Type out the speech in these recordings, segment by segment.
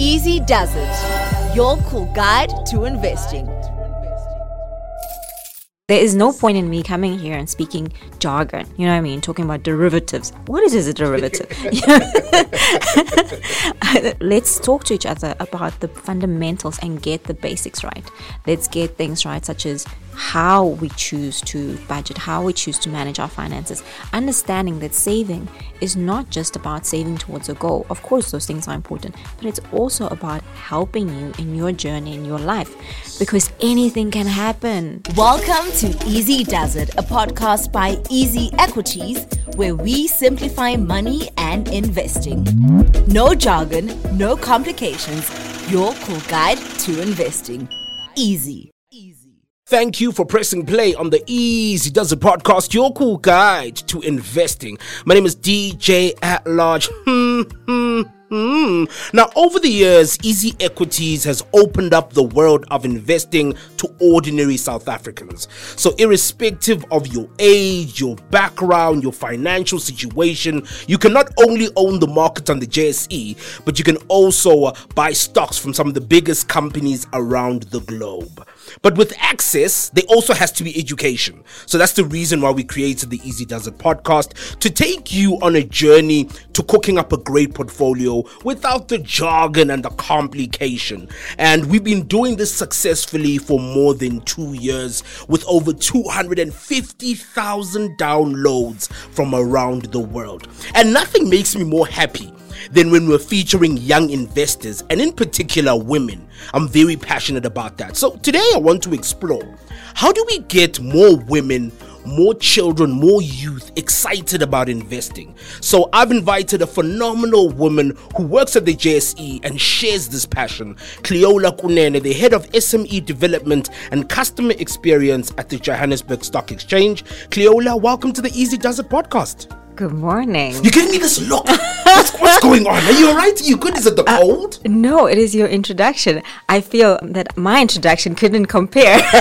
Easy Does It, your cool guide to investing. There is no point in me coming here and speaking jargon. You know what I mean? Talking about derivatives. What is a derivative? Let's talk to each other about the fundamentals and get the basics right. Let's get things right, such as how we choose to budget, how we choose to manage our finances, understanding that saving is not just about saving towards a goal. Of course, those things are important, but it's also about helping you in your journey in your life because anything can happen. Welcome to Easy Does It, a podcast by Easy Equities, where we simplify money and investing. No jargon, no complications, your cool guide to investing. Easy. Thank you for pressing play on the Easy Does It podcast, your cool guide to investing. My name is DJ at Large. Hmm, hmm. Hmm. Now, over the years, Easy Equities has opened up the world of investing to ordinary South Africans. So, irrespective of your age, your background, your financial situation, you can not only own the market on the JSE, but you can also uh, buy stocks from some of the biggest companies around the globe. But with access, there also has to be education. So that's the reason why we created the Easy Does It podcast to take you on a journey to cooking up a great portfolio without the jargon and the complication. And we've been doing this successfully for more than two years with over 250,000 downloads from around the world. And nothing makes me more happy than when we're featuring young investors and in particular women. I'm very passionate about that. So today I want to explore how do we get more women more children, more youth excited about investing. So I've invited a phenomenal woman who works at the JSE and shares this passion, Cleola Kunene, the head of SME development and customer experience at the Johannesburg Stock Exchange. Cleola, welcome to the Easy Does It podcast. Good morning. You're giving me this look. What's, what's going on? Are you alright? Are you good? Is it the uh, cold? No, it is your introduction. I feel that my introduction couldn't compare.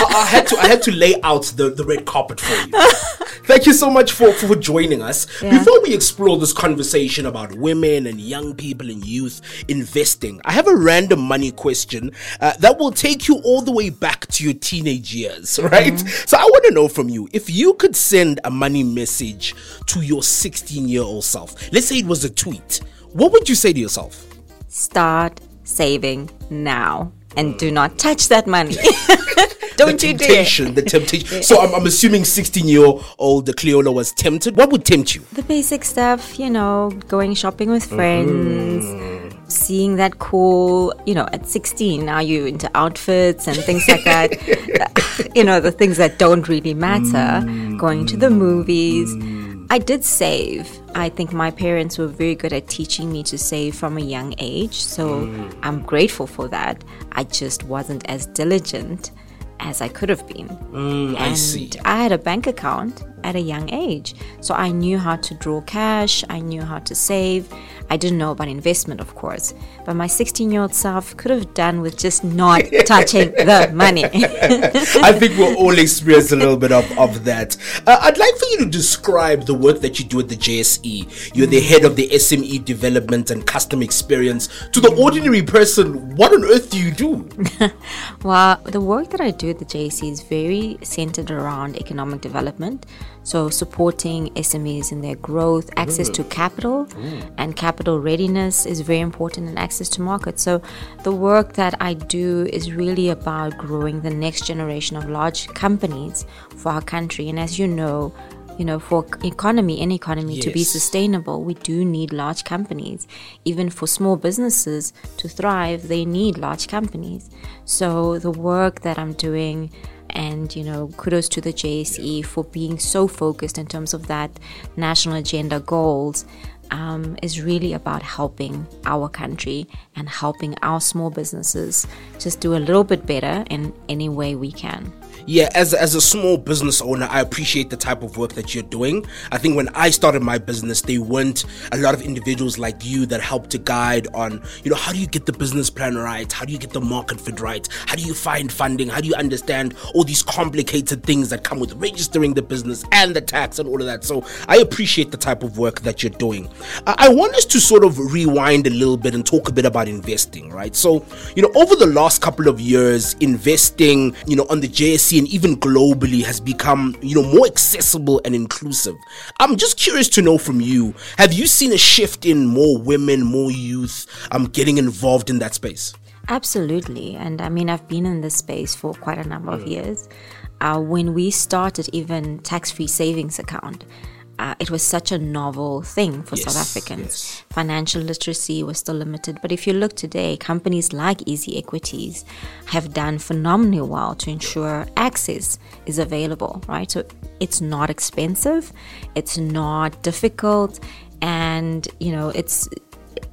I, I had to I had to lay out the, the red carpet for you. Thank you so much for, for joining us. Yeah. Before we explore this conversation about women and young people and youth investing, I have a random money question uh, that will take you all the way back to your teenage years, right? So I want to know from you if you could send a money message to your 16 year old self, let's say it was a tweet, what would you say to yourself? Start saving now and do not touch that money. Don't the you temptation, the temptation. So I'm, I'm assuming 16 year old the Cleola was tempted. What would tempt you? The basic stuff, you know, going shopping with friends, mm-hmm. seeing that cool, you know, at 16, now you're into outfits and things like that. you know, the things that don't really matter, mm-hmm. going to the movies. Mm-hmm. I did save. I think my parents were very good at teaching me to save from a young age. So mm. I'm grateful for that. I just wasn't as diligent as I could have been. Mm, I see. I had a bank account at a young age. So I knew how to draw cash, I knew how to save. I didn't know about investment, of course. But my 16 year old self could have done with just not touching the money. I think we'll all experience a little bit of, of that. Uh, I'd like for you to describe the work that you do at the JSE. You're the head of the SME development and customer experience. To the ordinary person, what on earth do you do? Well, the work that I do at the JSE is very centered around economic development. So, supporting SMEs in their growth, access to capital, and capital readiness is very important, and access to markets. So, the work that I do is really about growing the next generation of large companies for our country. And as you know, you know, for economy, any economy to be sustainable, we do need large companies. Even for small businesses to thrive, they need large companies. So the work that I'm doing, and you know, kudos to the JSE for being so focused in terms of that national agenda goals. Um, is really about helping our country and helping our small businesses just do a little bit better in any way we can. Yeah, as as a small business owner, I appreciate the type of work that you're doing. I think when I started my business, there weren't a lot of individuals like you that helped to guide on, you know, how do you get the business plan right? How do you get the market fit right? How do you find funding? How do you understand all these complicated things that come with registering the business and the tax and all of that? So I appreciate the type of work that you're doing. I, want us to sort of rewind a little bit and talk a bit about investing, right? So, you know, over the last couple of years, investing, you know, on the JSE and even globally has become, you know, more accessible and inclusive. I'm just curious to know from you, have you seen a shift in more women, more youth um, getting involved in that space? Absolutely. And I mean, I've been in this space for quite a number of years. Uh, when we started even tax-free savings account, uh, it was such a novel thing for South Africans. yes. Financial literacy was still limited. But if you look today, companies like Easy Equities have done phenomenally well to ensure access is available, right? So it's not expensive, it's not difficult, and you know, it's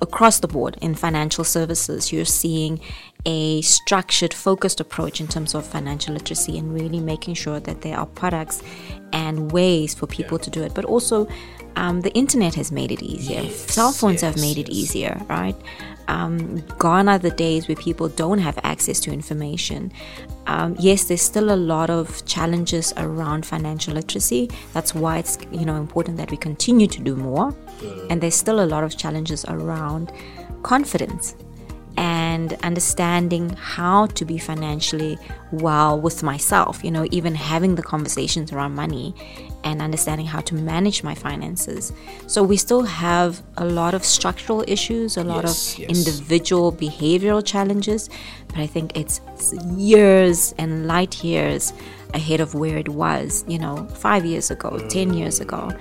across the board in financial services, you're seeing a structured, focused approach in terms of financial literacy and really making sure that there are products and ways for people to do it. But also, um, the internet has made it easier. Yes, Cell phones have yes, made it easier, right? Um, gone are the days where people don't have access to information. Um, yes, there's still a lot of challenges around financial literacy. That's why it's you know important that we continue to do more. And there's still a lot of challenges around confidence and understanding how to be financially well with myself. You know, even having the conversations around money and understanding how to manage my finances. So we still have a lot of structural issues, a lot Yes, of yes. individual behavioral challenges, but I think it's years and light years ahead of where it was, you know, five years ago, 10 years ago.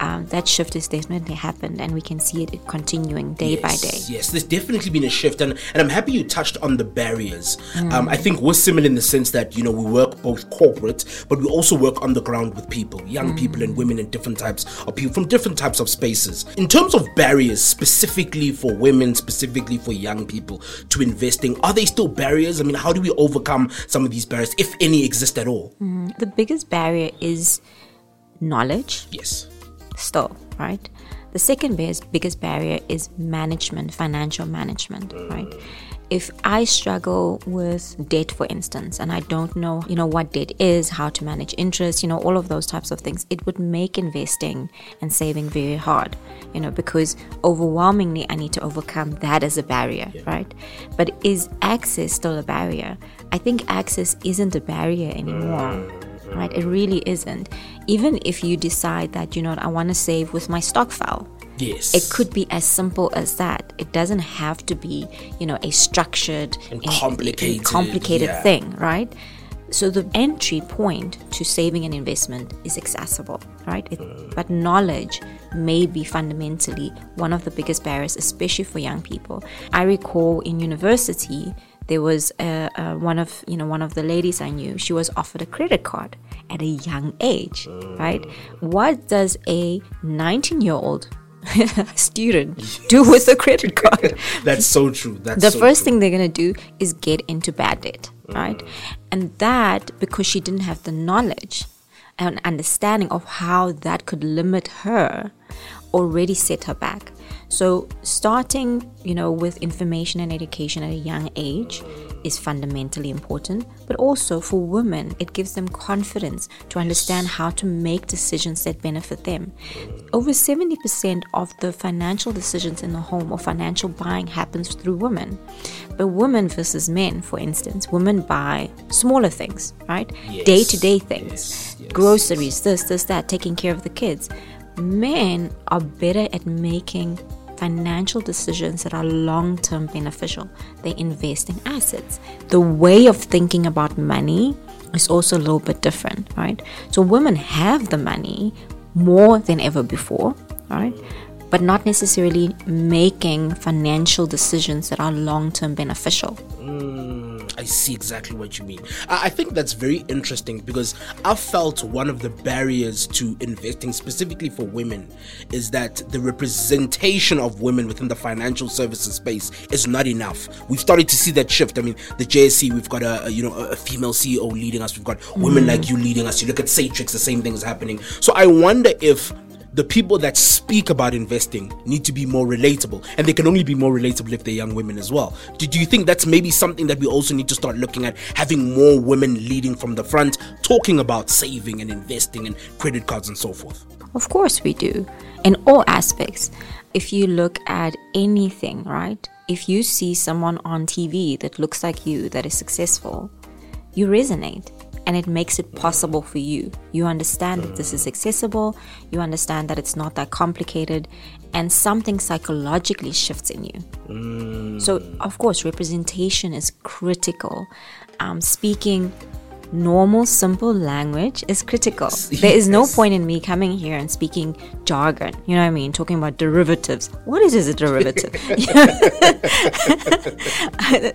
Um, that shift has definitely happened, and we can see it continuing day by day. Yes, Yes, there's definitely been a shift, and, and I'm happy you touched on the barriers. Mm. Um, I think we're similar in the sense that you know we work both corporate, but we also work on the ground with people, young people Mm. and women in different types of people from different types of spaces. In terms of barriers, specifically for women, specifically for young people to investing, are they still barriers? I mean, how do we overcome some of these barriers, if any exist at all? The biggest barrier is knowledge, Yes. Still, right? The second biggest, biggest barrier is management, financial management, right? If I struggle with debt, for instance, and I don't know, you know, what debt is, how to manage interest, you know, all of those types of things, it would make investing and saving very hard, you know, because overwhelmingly I need to overcome that as a barrier, right? But is access still a barrier? I think access isn't a barrier anymore mm. Right? It really isn't. Even if you decide that, you know, I want to save with my stokvel, Yes. it could be as simple as that. It doesn't have to be, you know, a structured And complicated, and complicated yeah. thing, right? So the entry point to saving and investment is accessible, right? It, mm. but knowledge may be fundamentally one of the biggest barriers, especially for young people. I recall in university there was a, a, one of you know one of the ladies I knew. She was offered a credit card at a young age, right? What does a 19 year old student do with a credit card? That's so true. That's the so first true. thing they're going to do is get into bad debt, mm-hmm. right? And that because she didn't have the knowledge and understanding of how that could limit her already set her back. So starting, you know, with information and education at a young age is fundamentally important, but also for women, it gives them confidence to understand how to make decisions that benefit them. Over 70% of the financial decisions in the home or financial buying happens through women. But women versus men, for instance, women buy smaller things, right? Day to day things, Yes, yes. groceries, this, this, that, taking care of the kids. Men are better at making financial decisions that are long term beneficial. They invest in assets. The way of thinking about money is also a little bit different, right? So women have the money more than ever before, right? But not necessarily making financial decisions that are long term beneficial. Hmm. I see exactly what you mean. I I think that's very interesting because I felt one of the barriers to investing, specifically for women, is that the representation of women within the financial services space is not enough. We've started to see that shift. I mean, the JSE, we've got a, a, you know a female CEO leading us. We've got women hmm. like you leading us. You look at Satrix, the same thing is happening. So I wonder if the people that speak about investing need to be more relatable and they can only be more relatable if they're young women as well do, do you think that's maybe something that we also need to start looking at having more women leading from the front talking about saving and investing and credit cards and so forth Of course, we do. In all aspects. If you look at anything, right? If you see someone on TV that looks like you, that is successful, you resonate and it makes it possible for you. You understand that this is accessible, you understand that it's not that complicated, and something psychologically shifts in you. So, of course, representation is critical. Um, speaking normal, simple language is critical. There is no point in me coming here and speaking jargon. You know what I mean? Talking about derivatives. What is, is a derivative?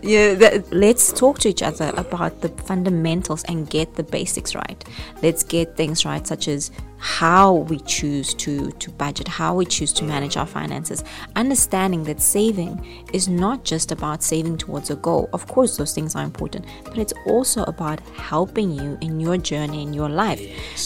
yeah, that, let's talk to each other about the fundamentals and get the basics right. Let's get things right, such as how we choose to to budget, how we choose to manage our finances. Understanding that saving is not just about saving towards a goal. Of course, those things are important, but it's also about helping you in your journey in your life,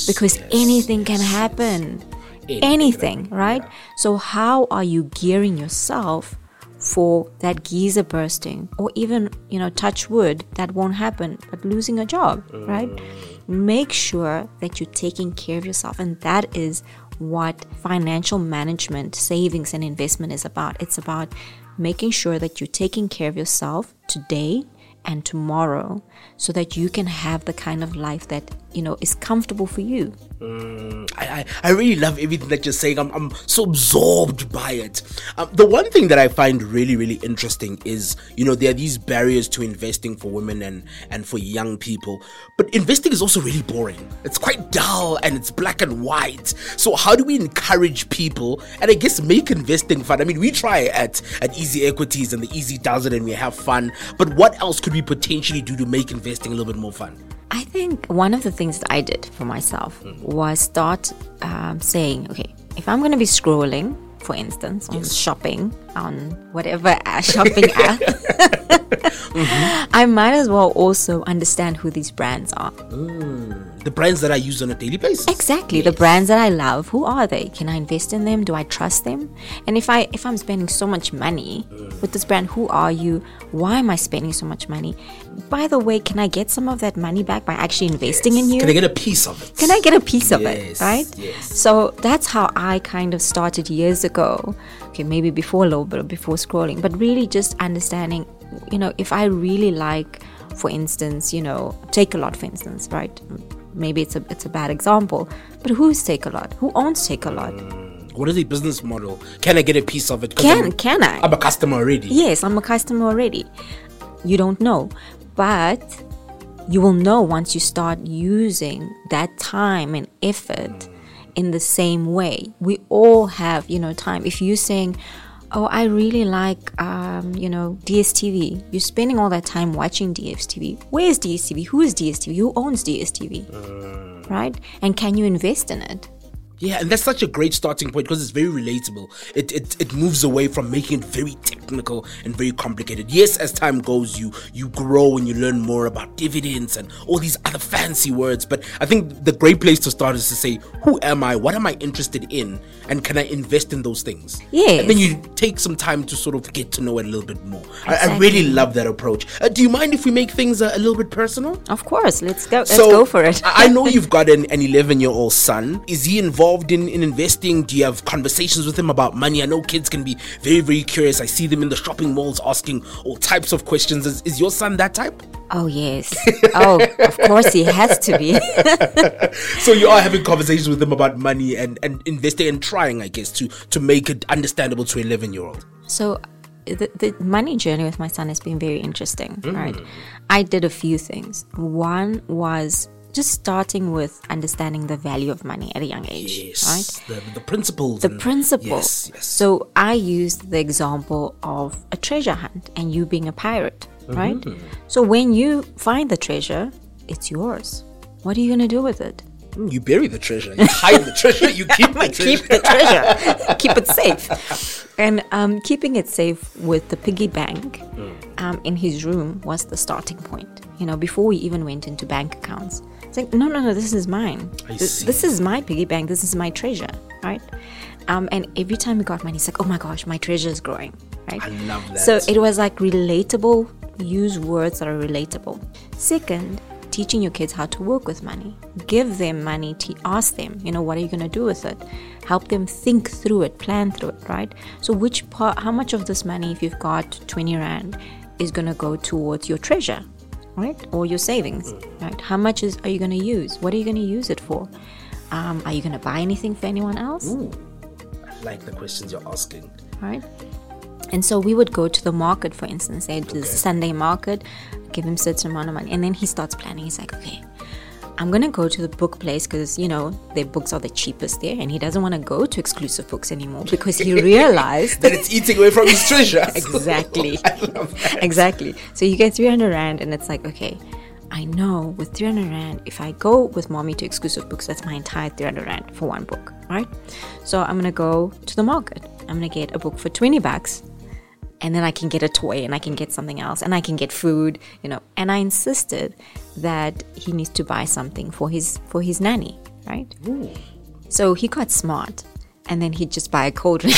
because anything can happen. Anything Anything, right? yeah. So, how are you gearing yourself for that geyser bursting, or even, you know, touch wood, that won't happen, but losing a job, right? Mm. Make sure that you're taking care of yourself. And that is what financial management, savings, and investment is about. It's about making sure that you're taking care of yourself today and tomorrow so that you can have the kind of life that, you know, is comfortable for you. I, I, I really love everything that you're saying. I'm, I'm so absorbed by it. Um, the one thing that I find really, really interesting is, you know, there are these barriers to investing for women and, and for young people. But investing is also really boring. It's quite dull and it's black and white. So how do we encourage people and I guess make investing fun? I mean, we try at, at Easy Equities and the Easy It and we have fun. But what else could we potentially do to make investing a little bit more fun? I think one of the things that I did for myself was start um, saying, okay, if I'm going to be scrolling, for instance, on shopping, on whatever uh, shopping app, I might as well also understand who these brands are. The brands that I use on a daily basis. Exactly, the brands that I love, who are they? Can I invest in them? Do I trust them? And if I if I'm spending so much money with this brand, who are you? Why am I spending so much money? By the way, can I get some of that money back by actually investing in you? Can I get a piece of it? Can I get a piece of Yes, it? Right? yes. So that's how I kind of started years ago. Okay, maybe before a little bit before scrolling, but really just understanding, you know, if I really like, for instance, you know, Takealot, for instance, right? Maybe it's a it's a bad example, but who's Takealot? Who owns Takealot? Mm, what is the business model? Can I get a piece of it? Can I'm, can I? I'm a customer already. Yes, I'm a customer already. You don't know, but you will know once you start using that time and effort mm. in the same way. We all have, you know, time. If you're saying, "Oh, I really like, um, you know, DSTV," you're spending all that time watching DSTV. Where is DSTV? Who is DSTV? Who owns DSTV? Right? And can you invest in it? Yeah, and that's such a great starting point because it's very relatable. It, it it moves away from making it very technical and very complicated. Yes, as time goes, you you grow and you learn more about dividends and all these other fancy words. But I think the great place to start is to say, who am I? What am I interested in? And can I invest in those things? Yes. And then you take some time to sort of get to know it a little bit more. I, I really love that approach. Uh, do you mind if we make things uh, a little bit personal? Of course. Let's go. Let's go for it. I I know you've got an, an 11 year old son. Is he involved in, in investing? Do you have conversations with him about money? I know kids can be very, very curious. I see them in the shopping malls asking all types of questions. Is, is your son that type? Oh yes. Oh, of course he has to be. So you are having conversations with him about money and, and investing and trying, I guess, to, to make it understandable to 11 year old. So the, the money journey with my son has been very interesting, Mm. right? I did a few things. One was just starting with understanding the value of money at a young age, Yes. right? The, the principles. The principles. Yes, yes. So I used the example of a treasure hunt and you being a pirate, right? Mm-hmm. So when you find the treasure, it's yours. What are you going to do with it? Mm, You bury the treasure. You hide the treasure. You keep the treasure. keep the treasure, keep it safe. And um, keeping it safe with the piggy bank um, in his room was the starting point. You know, before we even went into bank accounts, it's like, no, no, no, this is mine. This, this is my piggy bank. This is my treasure, right? Um, and every time we got money, it's like, oh my gosh, my treasure is growing, right? I love that. So it was like relatable. Use words that are relatable. Second, teaching your kids how to work with money. Give them money. Te- ask them, you know, what are you going to do with it? Help them think through it, plan through it, right? So, which part, how much of this money, if you've got 20 Rand, is going to go towards your treasure, right? Or your savings, right? How much is are you going to use? What are you going to use it for? Um, are you going to buy anything for anyone else? Ooh, I like the questions you're asking. right? And so we would go to the market, for instance, say to the Sunday market, give him certain amount of money, and then he starts planning. He's like, okay, I'm gonna go to the book place because you know their books are the cheapest there, and he doesn't want to go to exclusive books anymore because he realized That it's eating away from his treasure. exactly, I love that. exactly. So you get 300 rand, and it's like, okay, I know with 300 rand, if I go with mommy to exclusive books, that's my entire 300 rand for one book, right? So I'm gonna go to the market. I'm gonna get a book for 20 bucks, and then I can get a toy, and I can get something else, and I can get food, you know. And I insisted that he needs to buy something for his for his nanny, right? So he got smart, and then he'd just buy a cold drink.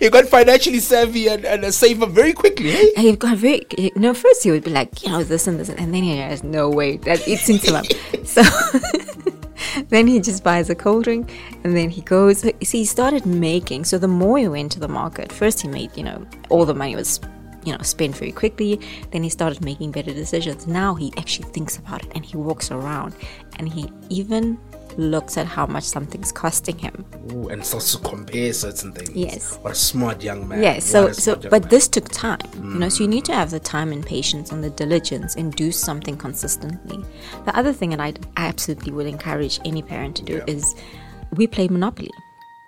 You got financially savvy and, and a saver very quickly. eh? He got very, you know, first he would be like, you know, this and this, and then he has no way that eats into him. So then he just buys a cold drink and then he goes. See, he started making. So the more he went to the market, first he made, you know, all the money was, you know, spent very quickly. Then he started making better decisions. Now he actually thinks about it and he walks around and he even looks at how much something's costing him. Ooh, and starts to compare certain things. Yes. What a smart young man. Yes. What so so but man. this took time. You know, so you need to have the time and patience and the diligence and do something consistently. The other thing that I absolutely would encourage any parent to do Yeah. is we play Monopoly.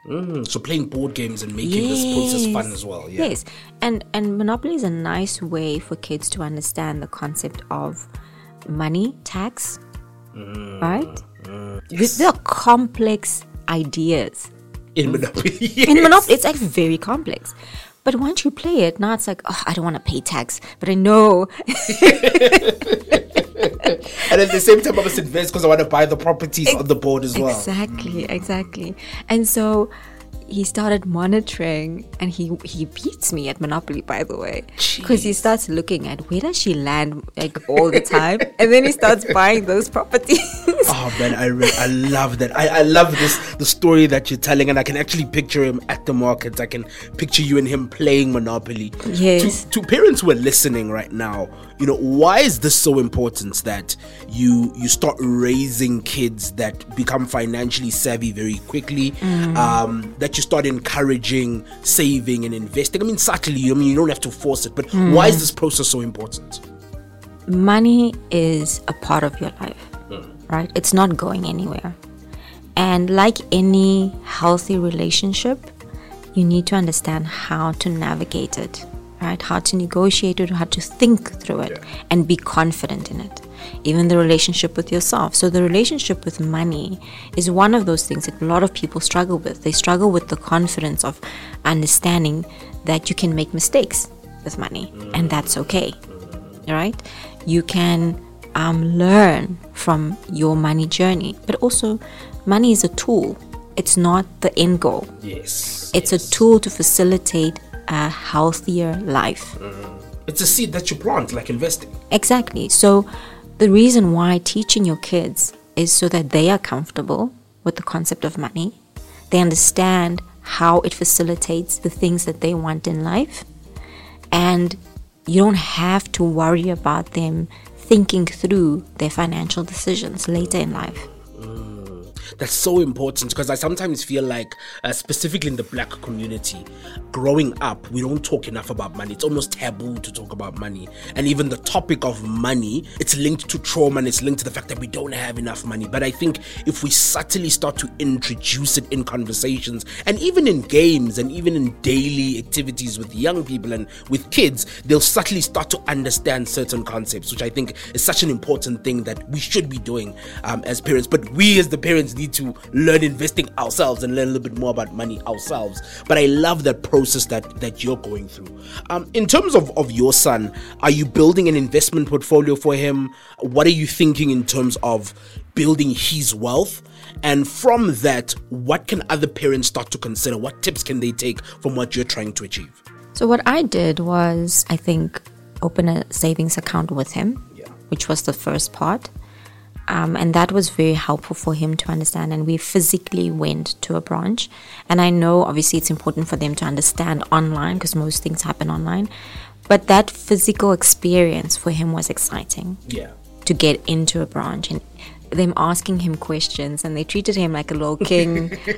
Mm, so playing board games and making the this process fun as well. Yeah. Yes. And and Monopoly is a nice way for kids to understand the concept of money, tax, Mm, right? These are complex ideas. In Monopoly. In Monopoly, it's actually very complex. But once you play it, now it's like, oh, I don't want to pay tax, but I know and at the same time, I must invest because I want to buy the properties on the board as well. Exactly, exactly. And so he started monitoring and he he beats me at Monopoly by the way. Because he starts looking at where does she land like all the time and then he starts buying those properties. Oh man, I re- I love that. I, I love this the story that you're telling, and I can actually picture him at the markets. I can picture you and him playing Monopoly. Yes. To, to parents who are listening right now, you know, why is this so important that you you start raising kids that become financially savvy very quickly? Mm. Um, that you start encouraging saving and investing. I mean, subtly. I mean, you don't have to force it, but why is mm. this process so important? Money is a part of your life, mm. right? It's not going anywhere. And like any healthy relationship, you need to understand how to navigate it, right? How to negotiate it, how to think through it, and be confident in it. Even the relationship with yourself. So, the relationship with money is one of those things that a lot of people struggle with. They struggle with the confidence of understanding that you can make mistakes with money, and that's okay right? You can um, learn from your money journey, but also money is a tool. It's not the end goal. Yes. It's a tool to facilitate a healthier life. Mm. It's a seed that you plant, like investing. Exactly. So, the reason why teaching your kids is so that they are comfortable with the concept of money, they understand how it facilitates the things that they want in life, and you don't have to worry about them thinking through their financial decisions later in life. That's so important because I sometimes feel like, uh, specifically in the black community, growing up, we don't talk enough about money. It's almost taboo to talk about money. And even the topic of money, it's linked to trauma and it's linked to the fact that we don't have enough money. But I think if we subtly start to introduce it in conversations and even in games and even in daily activities with young people and with kids, they'll subtly start to understand certain concepts, which I think is such an important thing that we should be doing um, as parents. But we as the parents need to learn investing ourselves and learn a little bit more about money ourselves. But I love that process that that you're going through. Um, in terms of, of your son, are you building an investment portfolio for him? What are you thinking in terms of building his wealth? And from that, what can other parents start to consider? What tips can they take from what you're trying to achieve? So what I did was, I think, open a savings account with him, Yeah. which was the first part. Um, and that was very helpful for him to understand. And we physically went to a branch. And I know, obviously, it's important for them to understand online because most things happen online. But that physical experience for him was exciting Yeah. to get into a branch and them asking him questions and they treated him like a little king.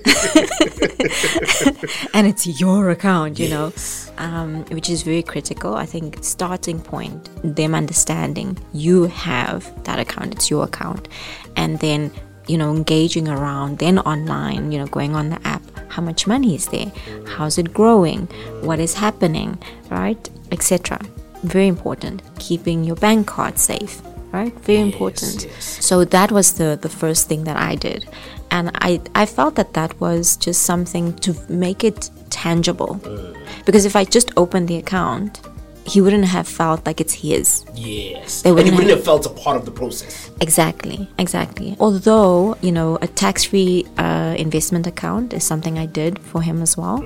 And it's your account you know. Um, which is very critical. I think starting point them understanding you have that account it's your account. And then you know engaging around then online you know going on the app how much money is there? How's it growing? What is happening? Right? Etc very important. Keeping your bank card safe right very important yes. so that was the the first thing that i did and i i felt that that was just something to make it tangible because if i just opened the account he wouldn't have felt like it's his Yes. They and you wouldn't wouldn't have- have felt a part of the process. Exactly, exactly. Although, you know, a tax free uh, investment account is something I did for him as well.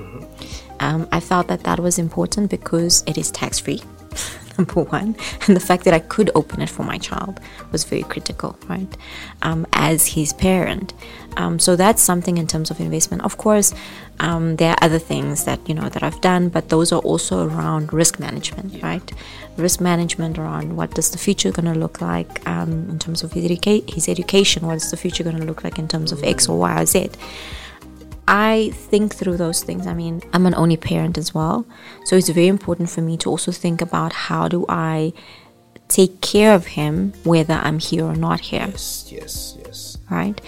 Um, I felt that that was important because it is tax free, number one. And the fact that I could open it for my child was very critical, right? Um, as his parent. Um, so that's something in terms of investment. Of course, um, there are other things that, you know, that I've done, but those are also around risk management, right? Risk management around what does the future going to look like um, in terms of his, educa- his education, what is the future going to look like in terms of X or Y or Z. I think through those things. I mean, I'm an only parent as well. So it's very important for me to also think about how do I take care of him whether I'm here or not here, Yes, yes, yes. right?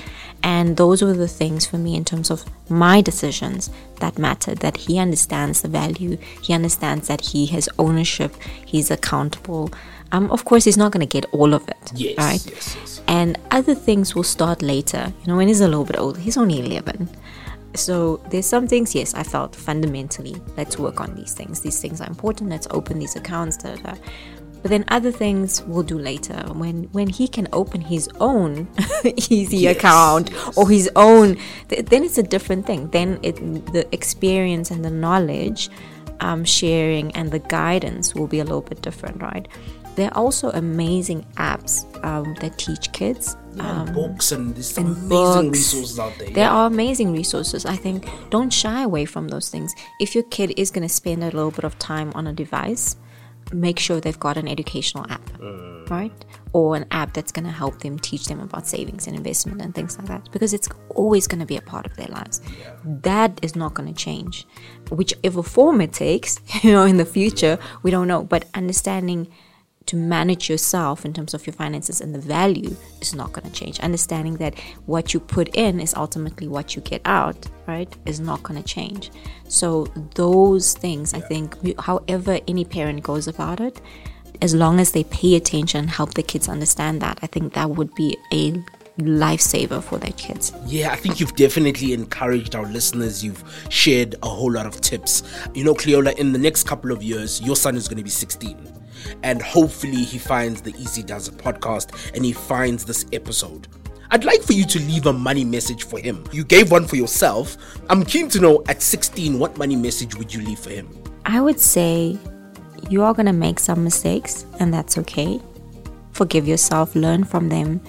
And those were the things for me in terms of my decisions that mattered. That he understands the value, he understands that he has ownership, he's accountable. Um, of course, he's not going to get all of it, Yes, right? yes, yes. and other things will start later. You know, when he's a little bit older, he's only 11. So there's some things, yes, I felt fundamentally, let's work on these things. These things are important. Let's open these accounts. Da, da. But then other things we'll do later when when he can open his own easy Yes, account yes. or his own. Th- then it's a different thing. Then it the experience and the knowledge um, sharing and the guidance will be a little bit different, right? There are also amazing apps um, that teach kids Yeah, books and and amazing books. resources out there. There yeah. are amazing resources. I think don't shy away from those things. If your kid is going to spend a little bit of time on a device, make sure they've got an educational app, right? Or an app that's going to help them teach them about savings and investment and things like that because it's always going to be a part of their lives. That is not going to change. Whichever form it takes, you know, in the future, we don't know. But understanding to manage yourself in terms of your finances and the value is not going to change. Understanding that what you put in is ultimately what you get out, right, is not going to change. So, those things, I think, however any parent goes about it, as long as they pay attention help the kids understand that, I think that would be a lifesaver for their kids. Yeah, I think you've definitely encouraged our listeners. You've shared a whole lot of tips. You know, Cleola, in the next couple of years, your son is going to be 16. And hopefully, he finds the Easy Does It podcast and he finds this episode. I'd like for you to leave a money message for him. You gave one for yourself. I'm keen to know at 16, what money message would you leave for him? I would say you are going to make some mistakes, and that's okay. Forgive yourself, learn from them,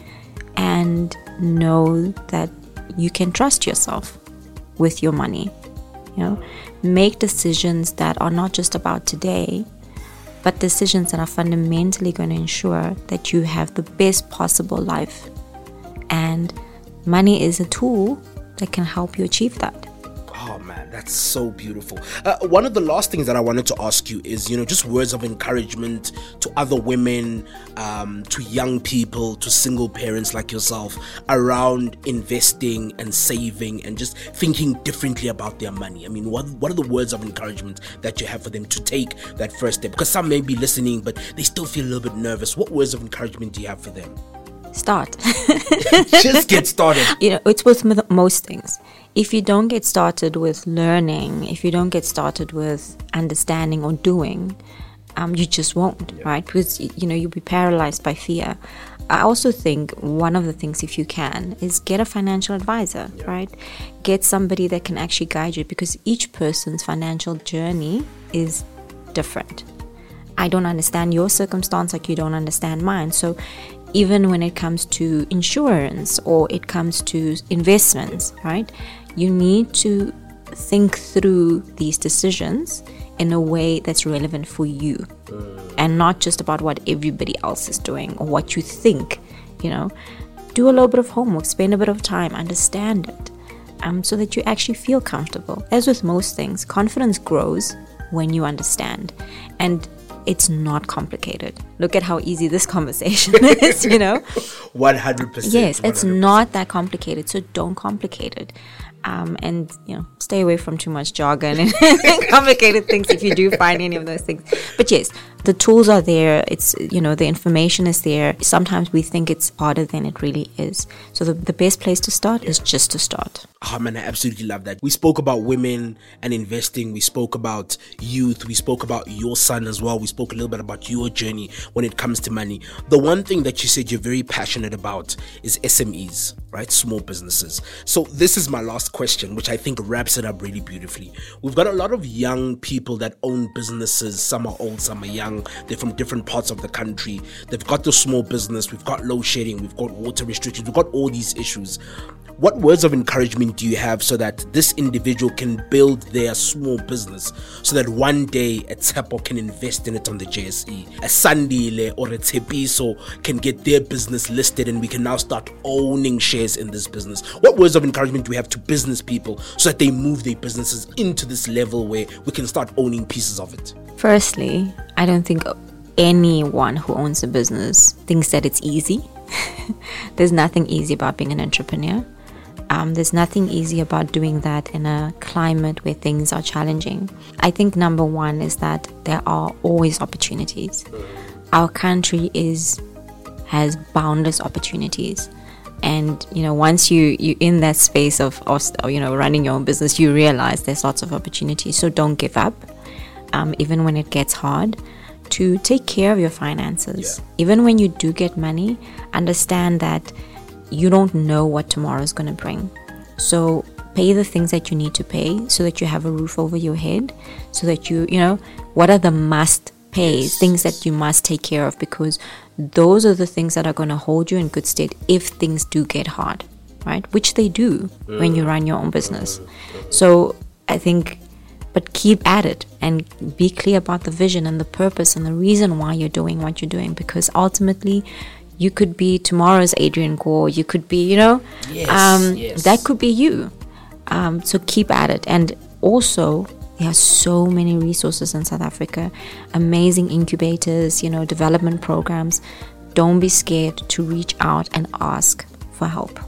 and know that you can trust yourself with your money. You know, make decisions that are not just about today, but decisions that are fundamentally going to ensure that you have the best possible life and money is a tool that can help you achieve that. Oh man, that's so beautiful. Uh, one of the last things that I wanted to ask you is, you know, just words of encouragement to other women, um, to young people, to single parents like yourself around investing and saving and just thinking differently about their money. I mean, what what are the words of encouragement that you have for them to take that first step? Because some may be listening, but they still feel a little bit nervous. What words of encouragement do you have for them? Start. just get started. You know, it's with m- most things. If you don't get started with learning, if you don't get started with understanding or doing, um, you just won't, right? Because you know you'll be paralyzed by fear. I also think one of the things, if you can, is get a financial advisor, right? Get somebody that can actually guide you because each person's financial journey is different. I don't understand your circumstance like you don't understand mine. So even when it comes to insurance or it comes to investments, right? You need to think through these decisions in a way that's relevant for you and not just about what everybody else is doing or what you think, you know. Do a little bit of homework, spend a bit of time, understand it, um, so that you actually feel comfortable. As with most things, confidence grows when you understand. And it's not complicated. Look at how easy this conversation is, you know? 100%. Yes, it's 100%. not that complicated, so don't complicate it. Um, and you know, stay away from too much jargon and complicated things if you do find any of those things. But yes, the tools are there. It's you know, the information is there. Sometimes we think it's harder than it really is. So the, the best place to start is just to start. Oh man, I absolutely love that. We spoke about women and investing. We spoke about youth. We spoke about your son as well. We spoke a little bit about your journey when it comes to money. The one thing that you said you're very passionate about is SMEs, right? Small businesses. So this is my last question, which I think wraps it up really beautifully. We've got a lot of young people that own businesses. Some are old, some are young. They're from different parts of the country. They've got the small business. We've got load shedding. We've got water restrictions. We've got all these issues. What words of encouragement do you have so that this individual can build their small business so that one day a Tsepo can invest in it on the JSE? A Sandile or a Tepiso can get their business listed and we can now start owning shares in this business. What words of encouragement do we have to business people so that they move their businesses into this level where we can start owning pieces of it? Firstly, I don't think anyone who owns a business thinks that it's easy. There's nothing easy about being an entrepreneur. Um, there's nothing easy about doing that in a climate where things are challenging. I think number one is that there are always opportunities. Our country is has boundless opportunities, and you know once you you in that space of, of you know running your own business, you realize there's lots of opportunities. So don't give up, um, even when it gets hard. To take care of your finances, Yeah. even when you do get money, understand that you don't know what tomorrow is going to bring. So pay the things that you need to pay so that you have a roof over your head, so that you, you know, what are the must pays, things that you must take care of because those are the things that are going to hold you in good state if things do get hard, right? Which they do when you mm. run your own business. Mm-hmm. Mm-hmm. So I think but keep at it and be clear about the vision and the purpose and the reason why you're doing what you're doing because ultimately you could be tomorrow's Adrian Gore you could be you know? Yes, um, yes. that could be you. Um, so keep at it. And also there are so many resources in South Africa amazing incubators you know development programs. Don't be scared to reach out and ask for help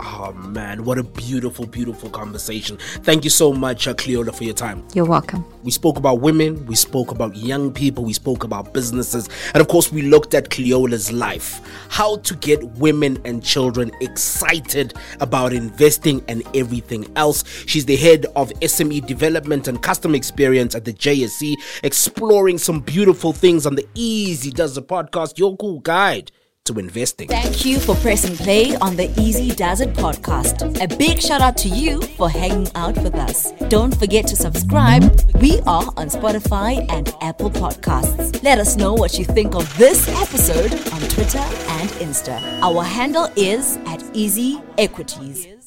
Oh man, what a beautiful, beautiful conversation. Thank you so much, uh, Cleola, for your time. you're welcome We spoke about women, we spoke about young people, we spoke about businesses, and of course, we looked at Cleola's life. How to get women and children excited about investing and everything else. She's the head of SME development and customer experience at the JSE, exploring some beautiful things on the Easy Does the podcast, your cool guide to investing. Thank you for pressing play on the Easy Does It podcast. A big shout out to you for hanging out with us. Don't forget to subscribe. We are on Spotify and Apple Podcasts. Let us know what you think of this episode on Twitter and Insta. Our handle is at Easy Equities.